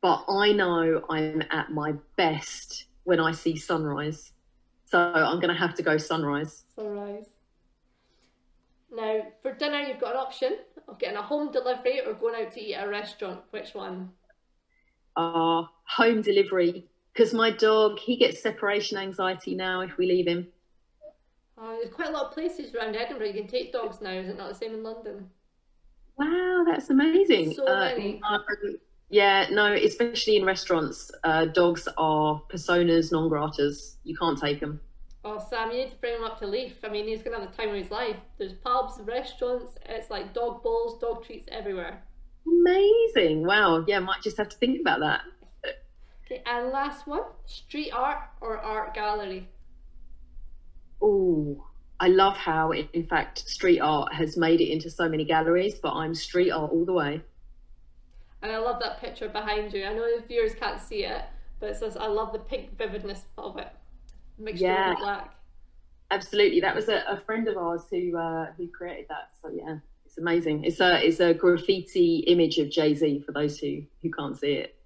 [SPEAKER 3] But I know I'm at my best when I see sunrise. So I'm going to have to go sunrise.
[SPEAKER 2] Sunrise. Now, for dinner, you've got an option of getting a home delivery or going out to eat at a restaurant. Which one?
[SPEAKER 3] Uh, home delivery. Because my dog, he gets separation anxiety now if we leave him.
[SPEAKER 2] Uh, there's quite a lot of places around Edinburgh you can take dogs now. Is it not the same in London?
[SPEAKER 3] Wow, that's amazing.
[SPEAKER 2] So
[SPEAKER 3] Uh,
[SPEAKER 2] many.
[SPEAKER 3] yeah, no, especially in restaurants, uh, dogs are personas non gratas. You can't take them.
[SPEAKER 2] Oh, Sam, you need to bring him up to Leith. I mean, he's going to have the time of his life. There's pubs, restaurants, it's like dog bowls, dog treats everywhere.
[SPEAKER 3] Amazing. Wow. Yeah, might just have to think about that.
[SPEAKER 2] Okay, and last one street art or art gallery?
[SPEAKER 3] Oh, I love how, in fact, street art has made it into so many galleries, but I'm street art all the way.
[SPEAKER 2] And I love that picture behind you. I know the viewers can't see it, but it says, I love the pink vividness of it. Mixture
[SPEAKER 3] Yeah.
[SPEAKER 2] with black.
[SPEAKER 3] Absolutely. That was a, a friend of ours who uh, who created that. So yeah, it's amazing. It's a it's a graffiti image of Jay Z for those who who can't see it.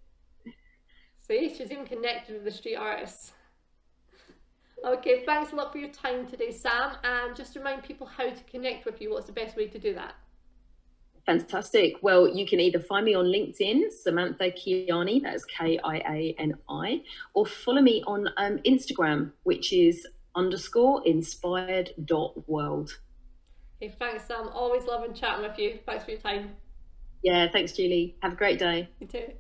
[SPEAKER 2] See, she's even connected with the street artists. Okay, thanks a lot for your time today, Sam. And just remind people how to connect with you. What's the best way to do that?
[SPEAKER 3] Fantastic. Well, you can either find me on LinkedIn, Samantha Kiani, that's K I A N I, or follow me on um, Instagram, which is underscore inspired dot world.
[SPEAKER 2] Okay, thanks, Sam. Always loving chatting with you. Thanks for your time.
[SPEAKER 3] Yeah, thanks, Julie. Have a great day.
[SPEAKER 2] You too.